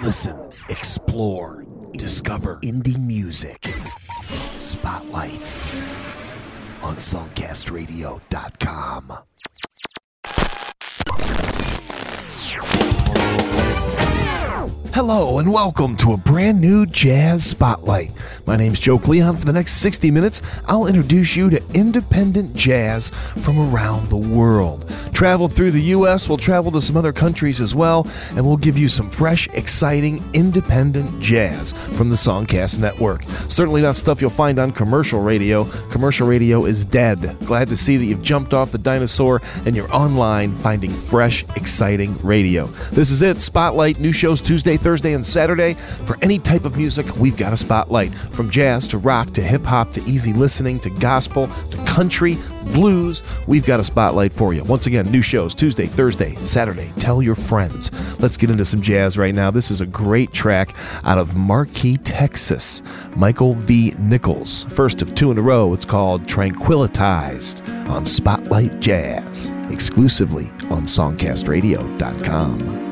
Listen, explore, discover indie music. Spotlight on songcastradio.com. Hello and welcome to a brand new Jazz Spotlight. My name's Joe Cleon. For the next 60 minutes, I'll introduce you to independent jazz from around the world. Travel through the U.S., we'll travel to some other countries as well, and we'll give you some fresh, exciting, independent jazz from the Songcast Network. Certainly not stuff you'll find on commercial radio. Commercial radio is dead. Glad to see that you've jumped off the dinosaur and you're online finding fresh, exciting radio. This is it Spotlight, new shows Tuesday, Thursday, and Saturday. For any type of music, we've got a spotlight. From jazz to rock to hip hop to easy listening to gospel to country, blues, we've got a spotlight for you. Once again, new shows Tuesday, Thursday, Saturday. Tell your friends. Let's get into some jazz right now. This is a great track out of Marquee, Texas. Michael V. Nichols. First of two in a row. It's called Tranquilitized on Spotlight Jazz, exclusively on SongcastRadio.com.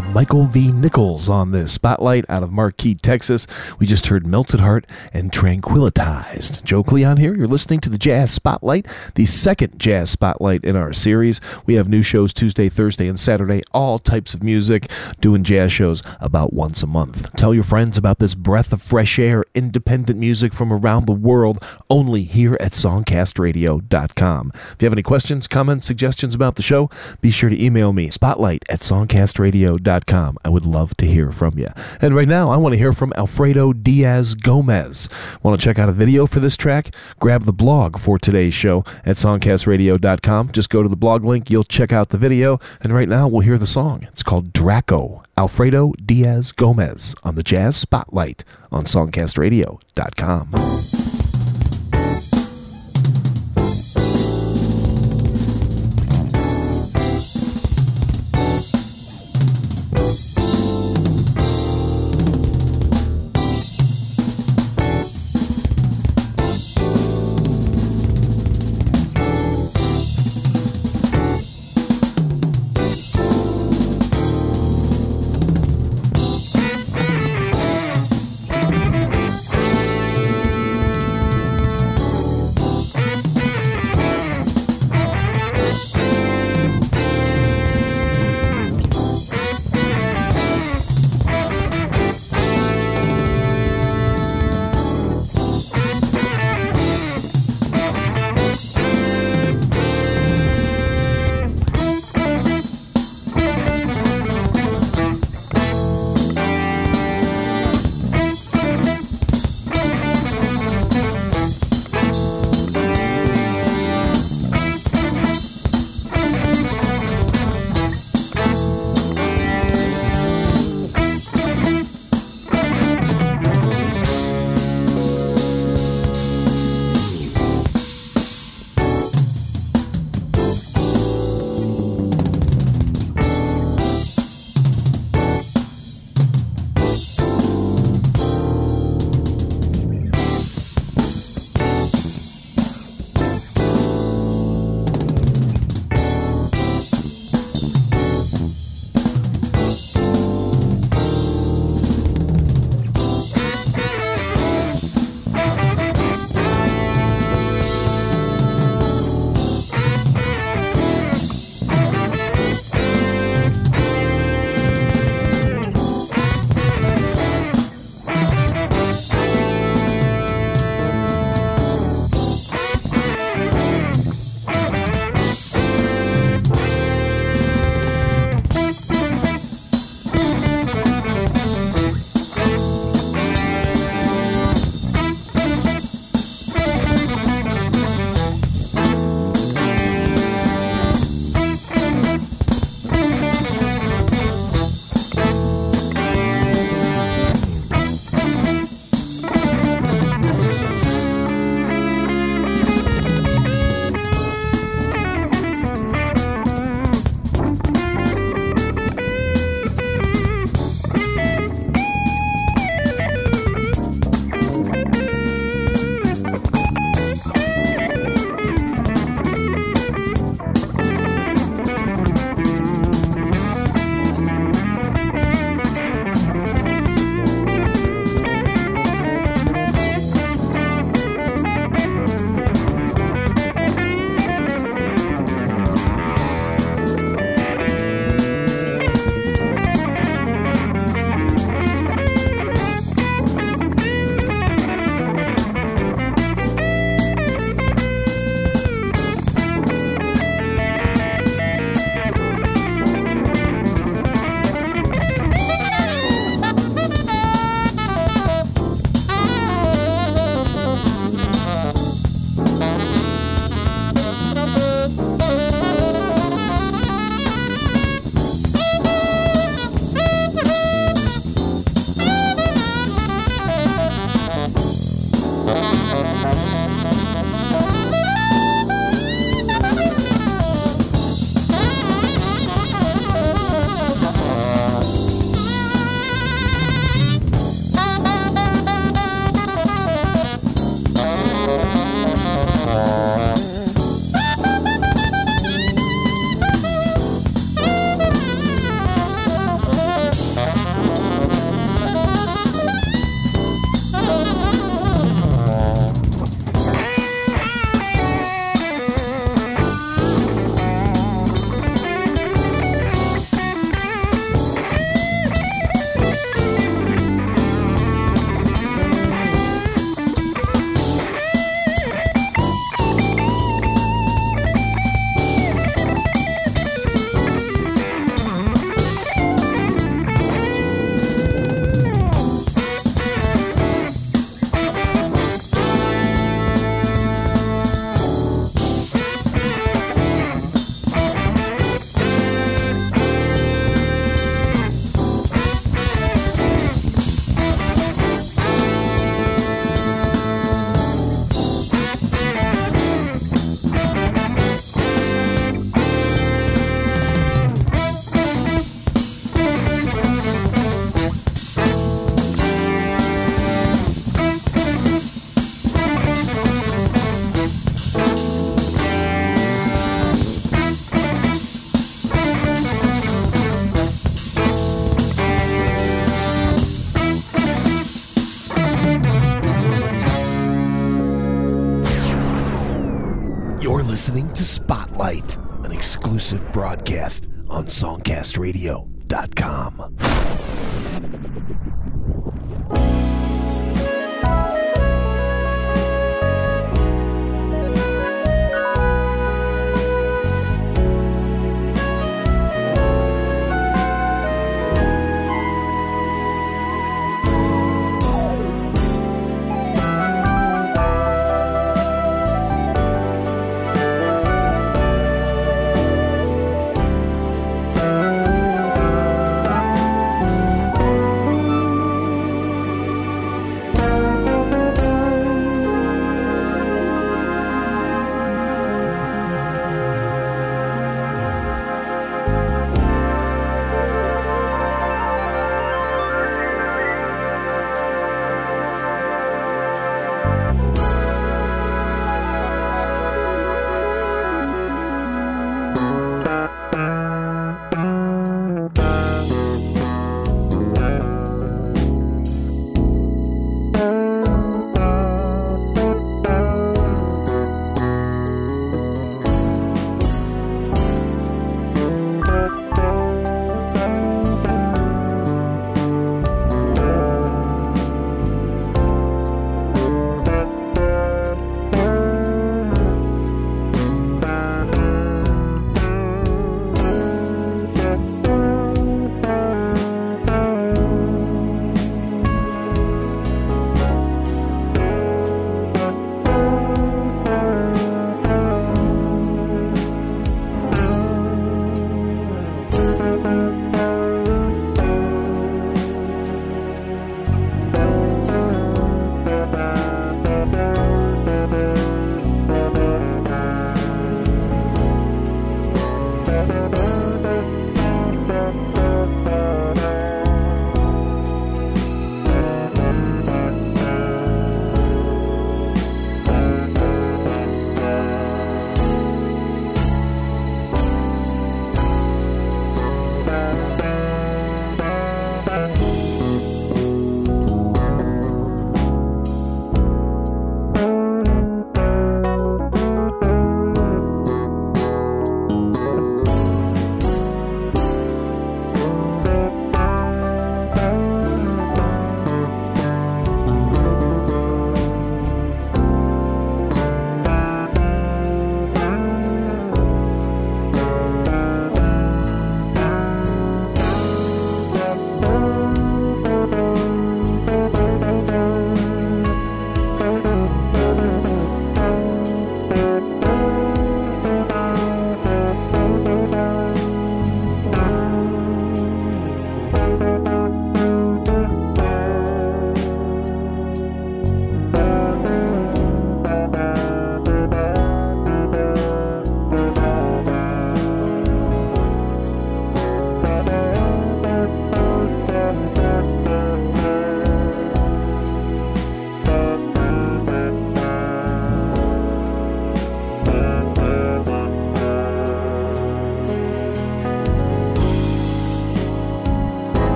From Michael V. Nichols on this spotlight out of Marquee, Texas. We just heard Melted Heart and Tranquilitized. Joe Cleon here. You're listening to the Jazz Spotlight, the second Jazz Spotlight in our series. We have new shows Tuesday, Thursday, and Saturday, all types of music, doing jazz shows about once a month. Tell your friends about this breath of fresh air, independent music from around the world, only here at songcastradio.com. If you have any questions, comments, suggestions about the show, be sure to email me, spotlight at songcastradio.com. I would love to hear from you. And right now, I want to hear from Alfredo Dias Gomes. Want to check out a video for this track? Grab the blog for today's show at songcastradio.com. Just go to the blog link, you'll check out the video, and right now we'll hear the song. It's called Draco, Alfredo Dias Gomes on the Jazz Spotlight on songcastradio.com. SongcastRadio.com.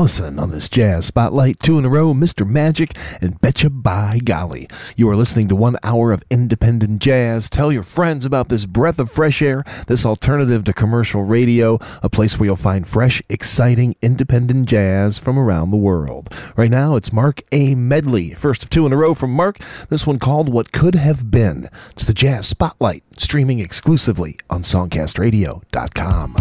Allison on this Jazz Spotlight. Two in a row, Mr. Magic and Betcha by Golly. You are listening to one hour of independent jazz. Tell your friends about this breath of fresh air, this alternative to commercial radio, a place where you'll find fresh, exciting, independent jazz from around the world. Right now, it's Marc A. Medley. First of two in a row from Marc. This one called What Could Have Been. It's the Jazz Spotlight, streaming exclusively on SongcastRadio.com.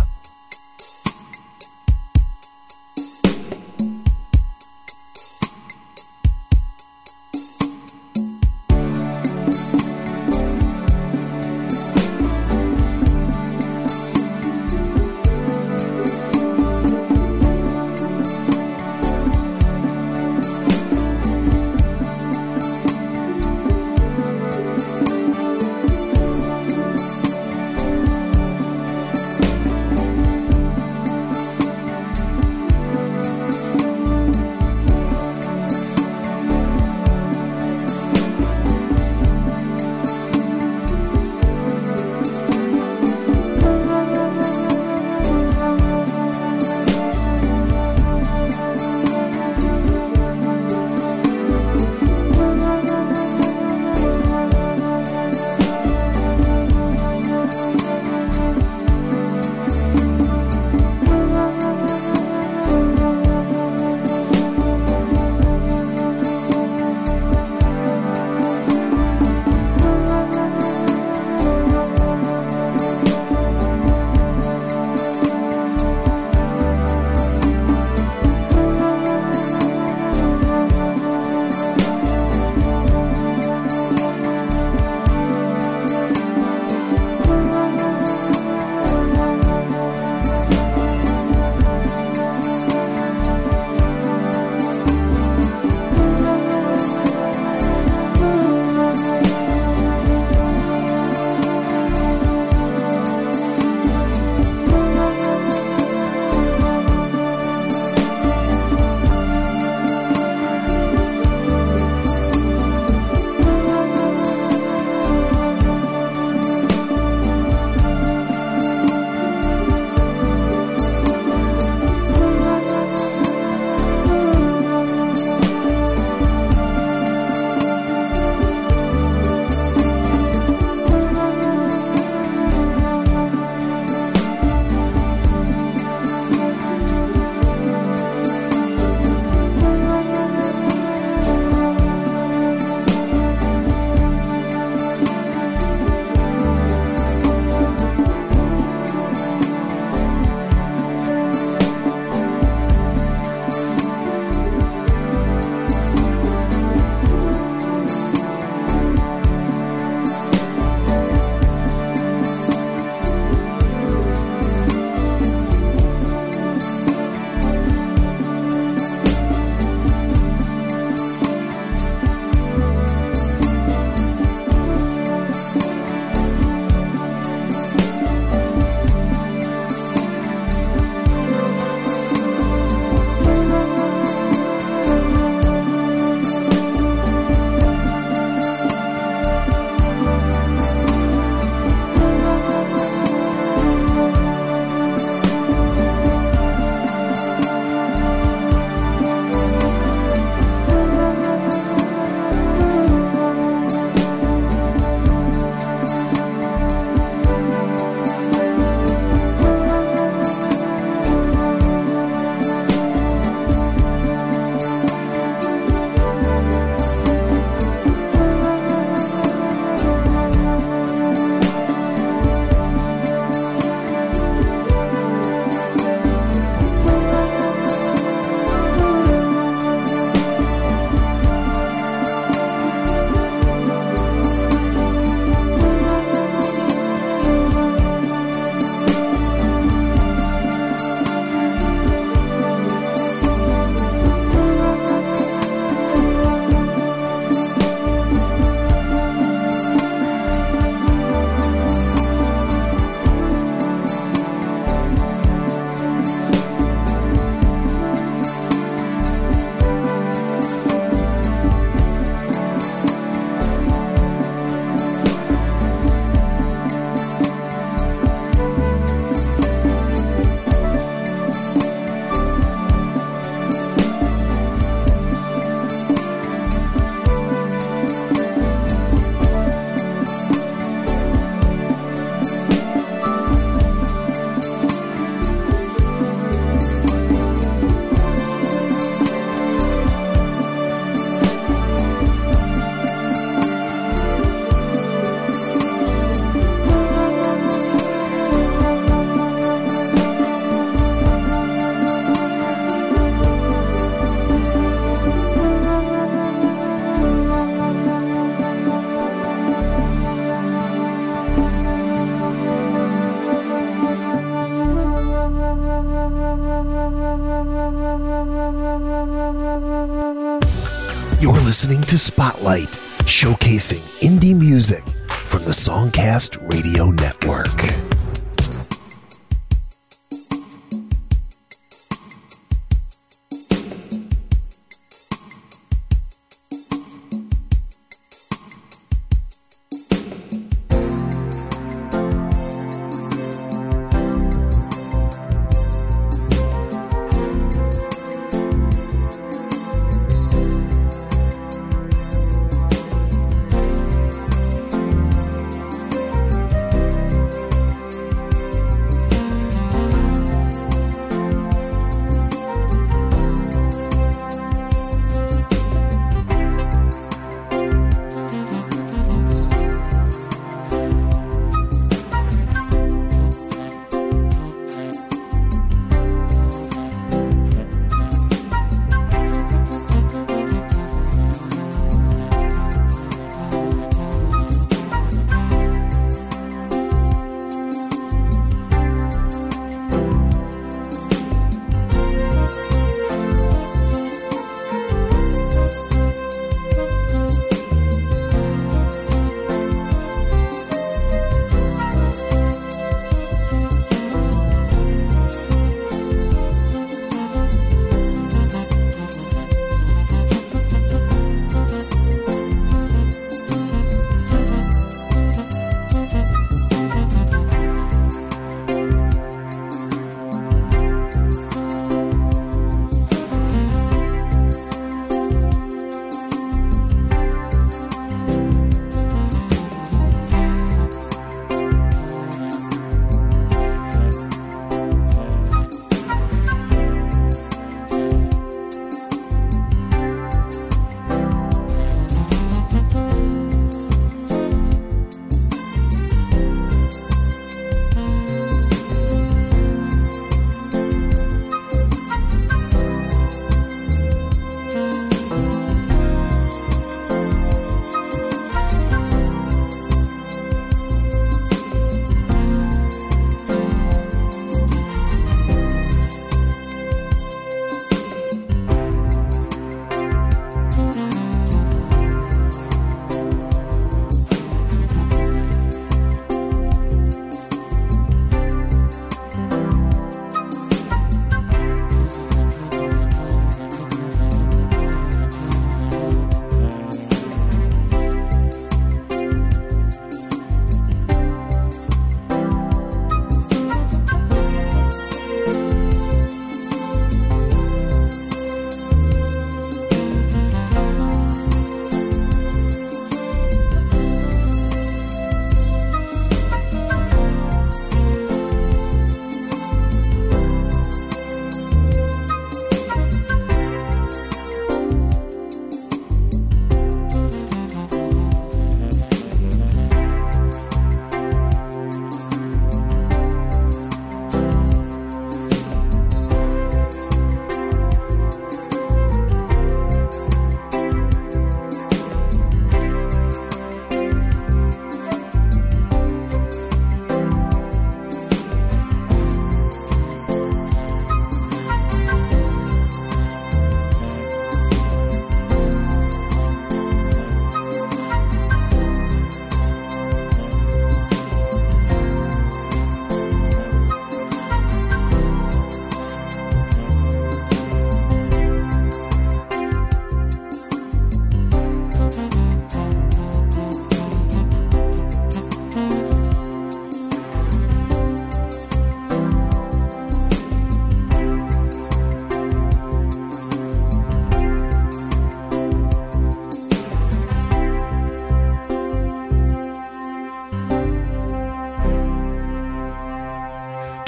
to Spotlight, showcasing indie music from the Songcast Radio Network.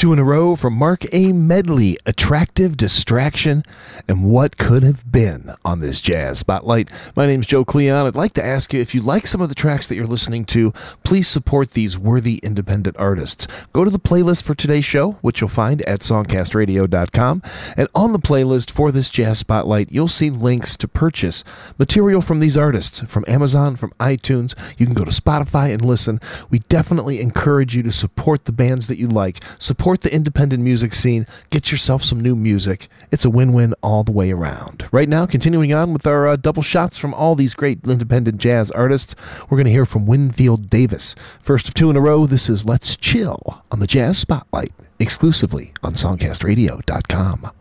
Two in a row from Marc A. Medley, Attractive Distraction, and What Could Have Been on this Jazz Spotlight. My name is Joe Cleon. I'd like to ask you if you like some of the tracks that you're listening to, please support these worthy independent artists. Go to the playlist for today's show, which you'll find at songcastradio.com. And on the playlist for this Jazz Spotlight, you'll see links to purchase material from these artists from Amazon, from iTunes. You can go to Spotify and listen. We definitely encourage you to support the bands that you like. Support support the independent music scene, get yourself some new music. It's a win win all the way around. Right now, continuing on with our uh, double shots from all these great independent jazz artists, we're going to hear from Winfield Davis. First of two in a row, this is Let's Chill on the Jazz Spotlight, exclusively on SongcastRadio.com.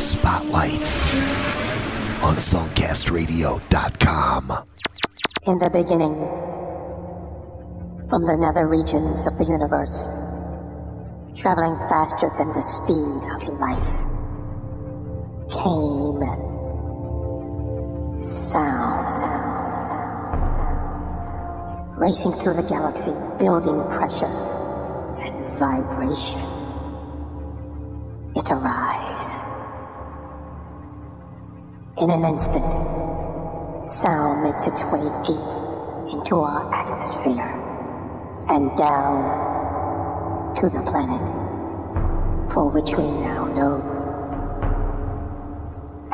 Spotlight on songcastradio.com. In the beginning, from the nether regions of the universe, traveling faster than the speed of light, came sound. Racing through the galaxy, building pressure and vibration. It arrives. In an instant, sound makes its way deep into our atmosphere and down to the planet for which we now know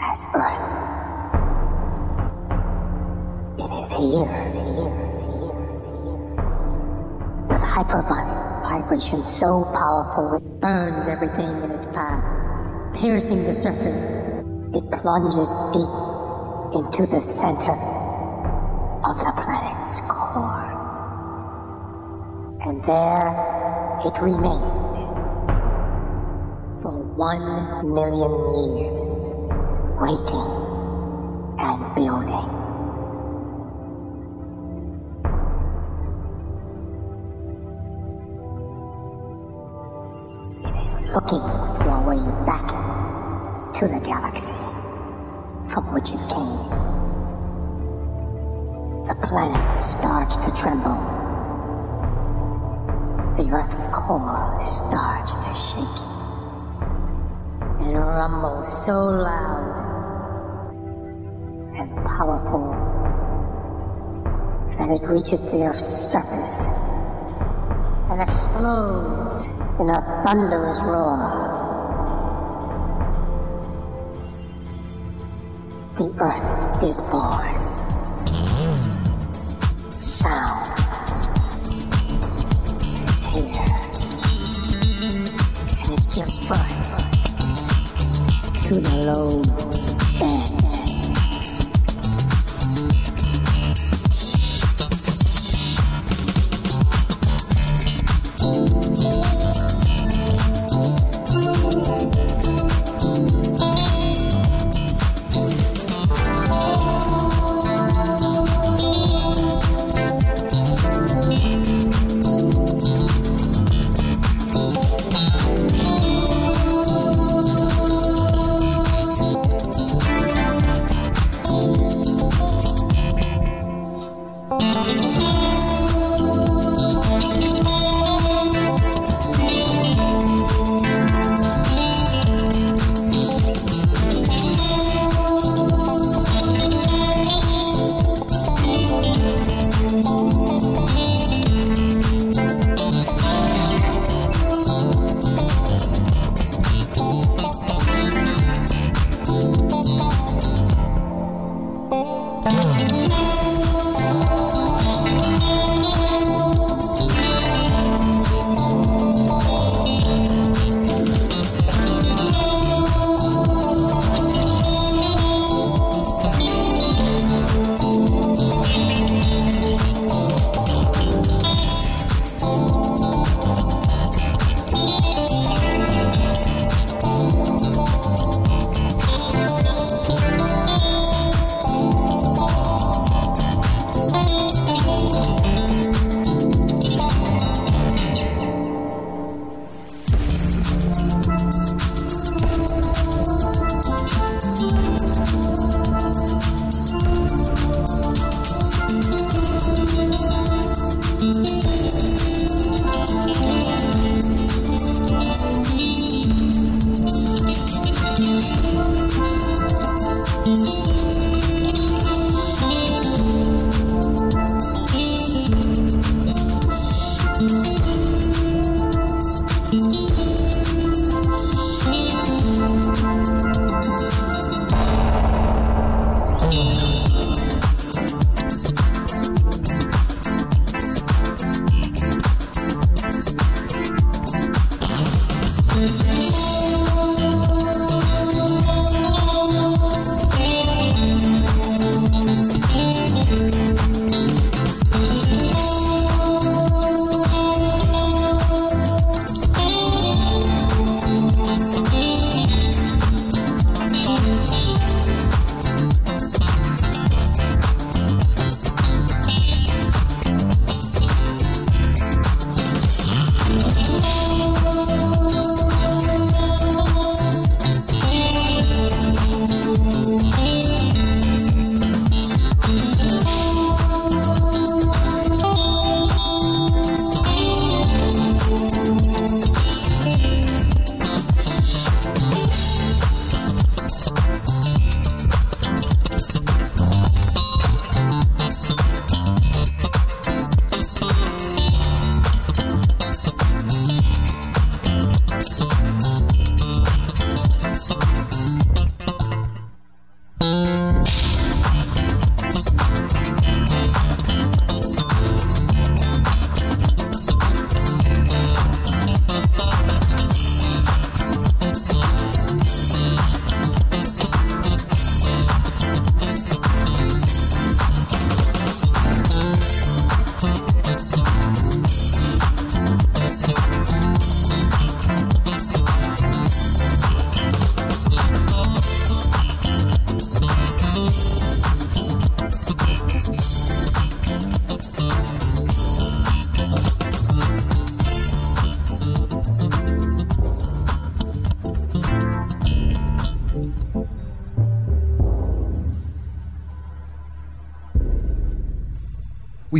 as Earth. It is here, is here, is here, it is here. With hypervine vibration so powerful it burns everything in its path, piercing the surface. It plunges deep into the center of the planet's core. And there it remained for one million years, waiting and building. Looking for a way back to the galaxy from which it came. The planet starts to tremble. The Earth's core starts to shake and rumbles so loud and powerful that it reaches the Earth's surface and explodes in a thunderous roar. The earth is born. Sound is here. And it gives birth to the low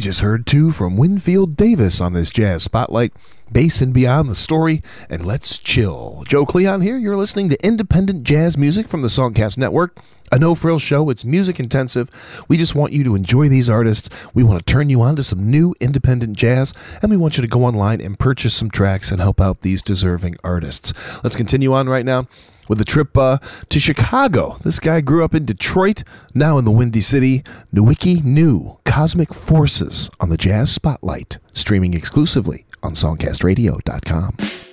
just heard two from Winfield Davis on this Jazz Spotlight, Bass and Beyond the Story, and Let's Chill. Joe Cleon here. You're listening to independent jazz music from the Songcast Network. A no frills show. It's music intensive. We just want you to enjoy these artists. We want to turn you on to some new independent jazz, and we want you to go online and purchase some tracks and help out these deserving artists. Let's continue on right now with a trip uh, to Chicago. This guy grew up in Detroit, now in the Windy City. Nuwki Nu Cosmic Forces on the Jazz Spotlight, streaming exclusively on SongcastRadio.com.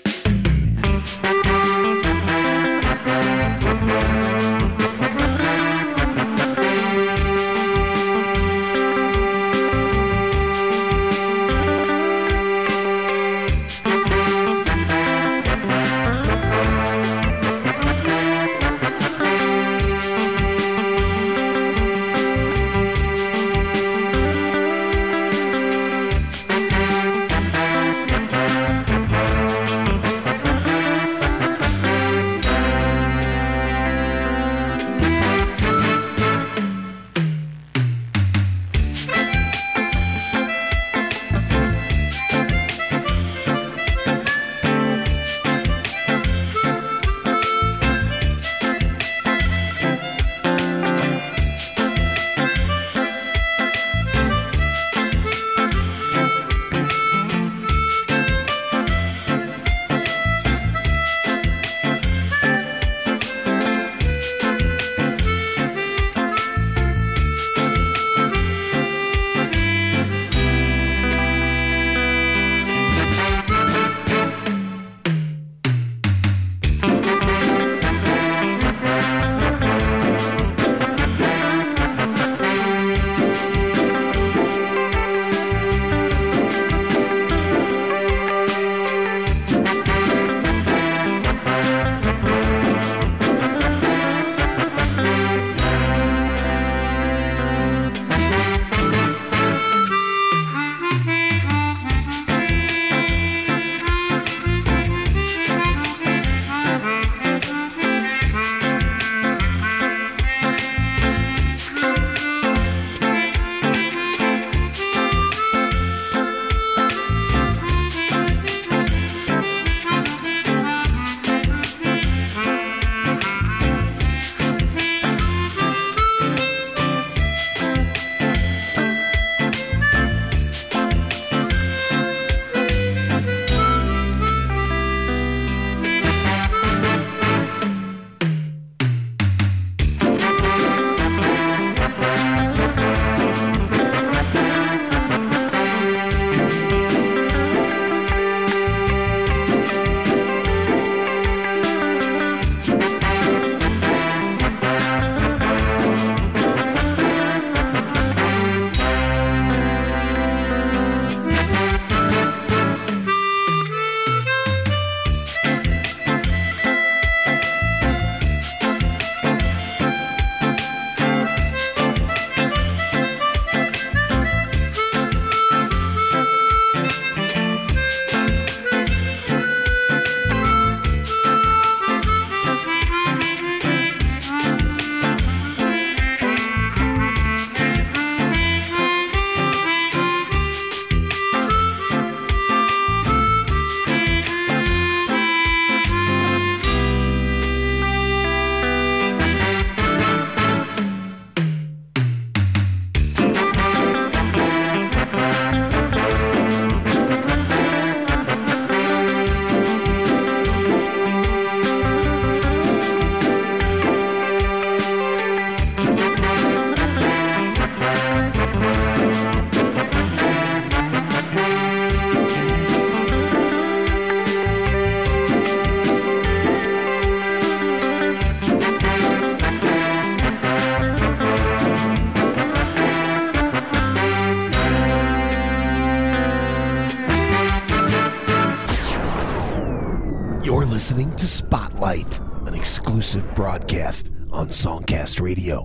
songcastradio.com.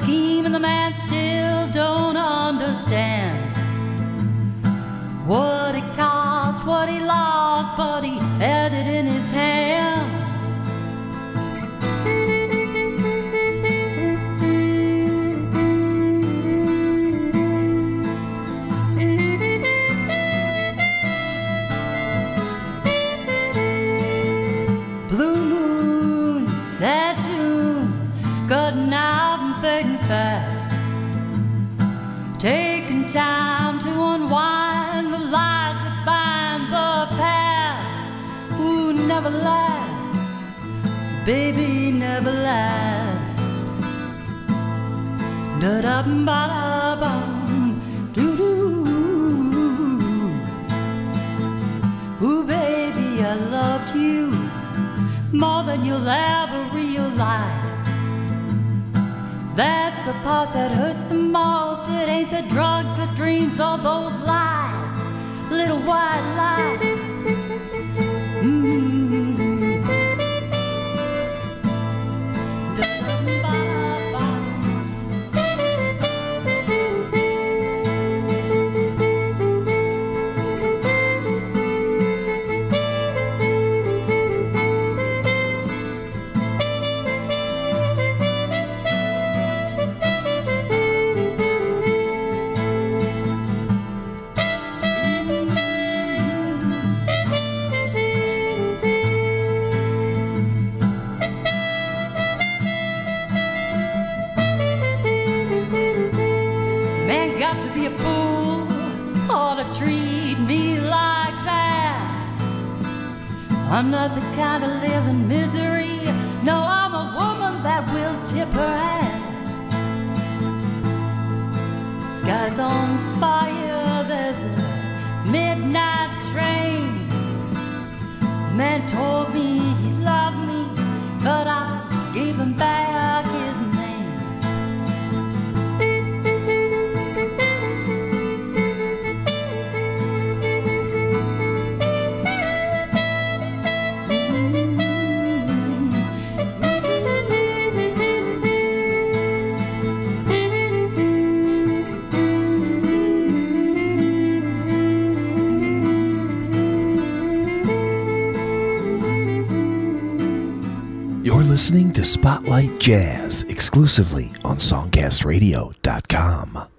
drugs and the man still don't understand. What it cost, what he lost, but he last, baby, never lasts. Da da da. Ooh, baby, I loved you more than you'll ever realize. That's the part that hurts the most. It ain't the drugs, the dreams, or those lies, little white lies. I'm not the kind of live in misery. No, I'm a woman that will tip her hat. Sky's on fire, there's a midnight train. Man told me to Spotlight Jazz exclusively on SongcastRadio.com.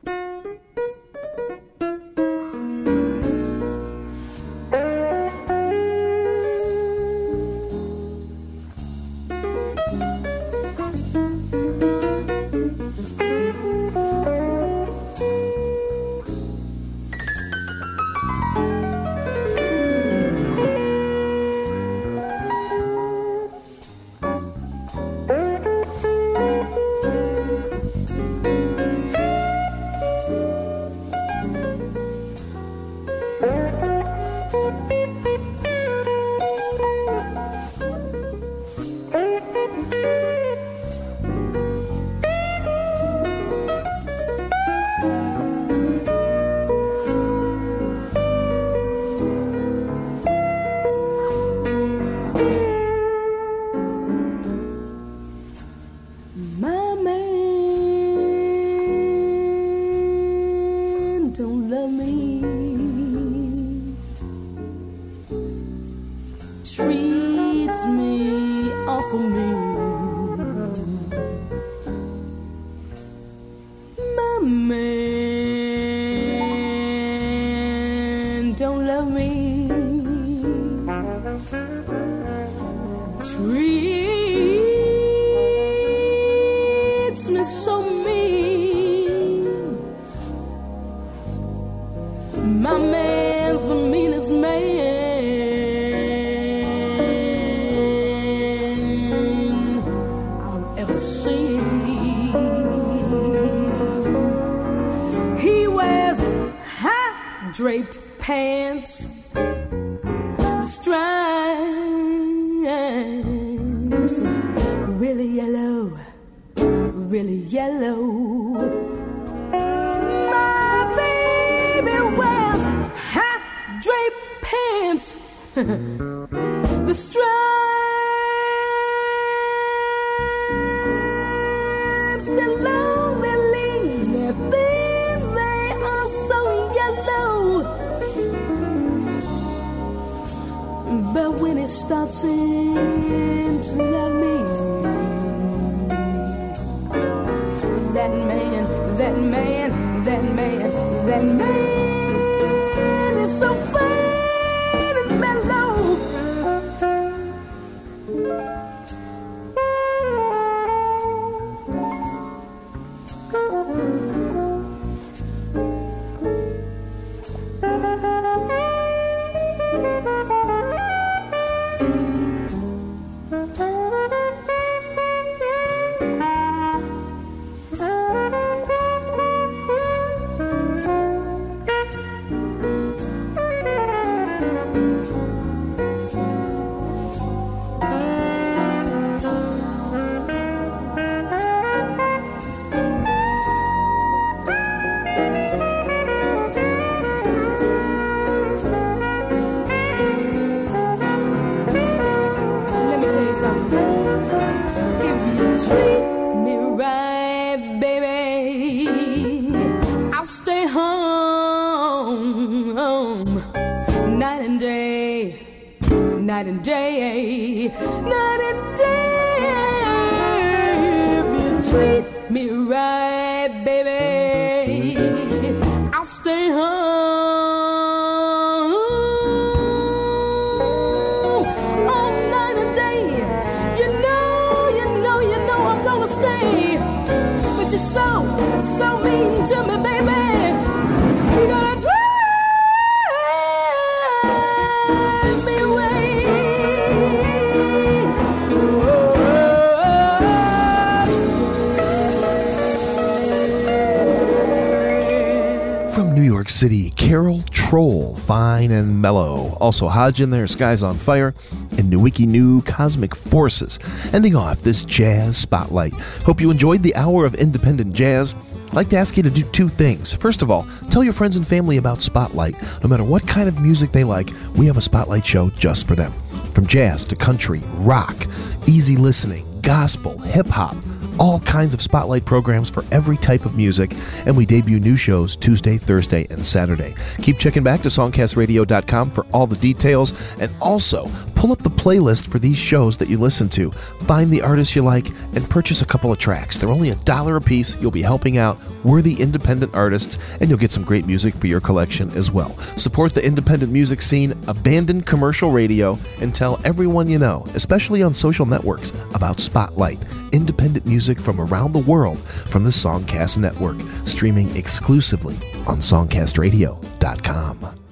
Fine and Mellow. Also, Haj in there, Skies on Fire, and Nuwki Nu Cosmic Forces. Ending off this jazz spotlight. Hope you enjoyed the hour of independent jazz. I'd like to ask you to do two things. First of all, tell your friends and family about Spotlight. No matter what kind of music they like, we have a Spotlight show just for them. From jazz to country, rock, easy listening, gospel, hip hop all kinds of spotlight programs for every type of music, and we debut new shows Tuesday, Thursday, and Saturday. Keep checking back to songcastradio.com for all the details, and also pull up the playlist for these shows that you listen to. Find the artists you like and purchase a couple of tracks. They're only a dollar a piece. You'll be helping out worthy independent artists, and you'll get some great music for your collection as well. Support the independent music scene, abandon commercial radio, and tell everyone you know, especially on social networks, about Spotlight, independent music from around the world from the Songcast Network, streaming exclusively on songcastradio.com.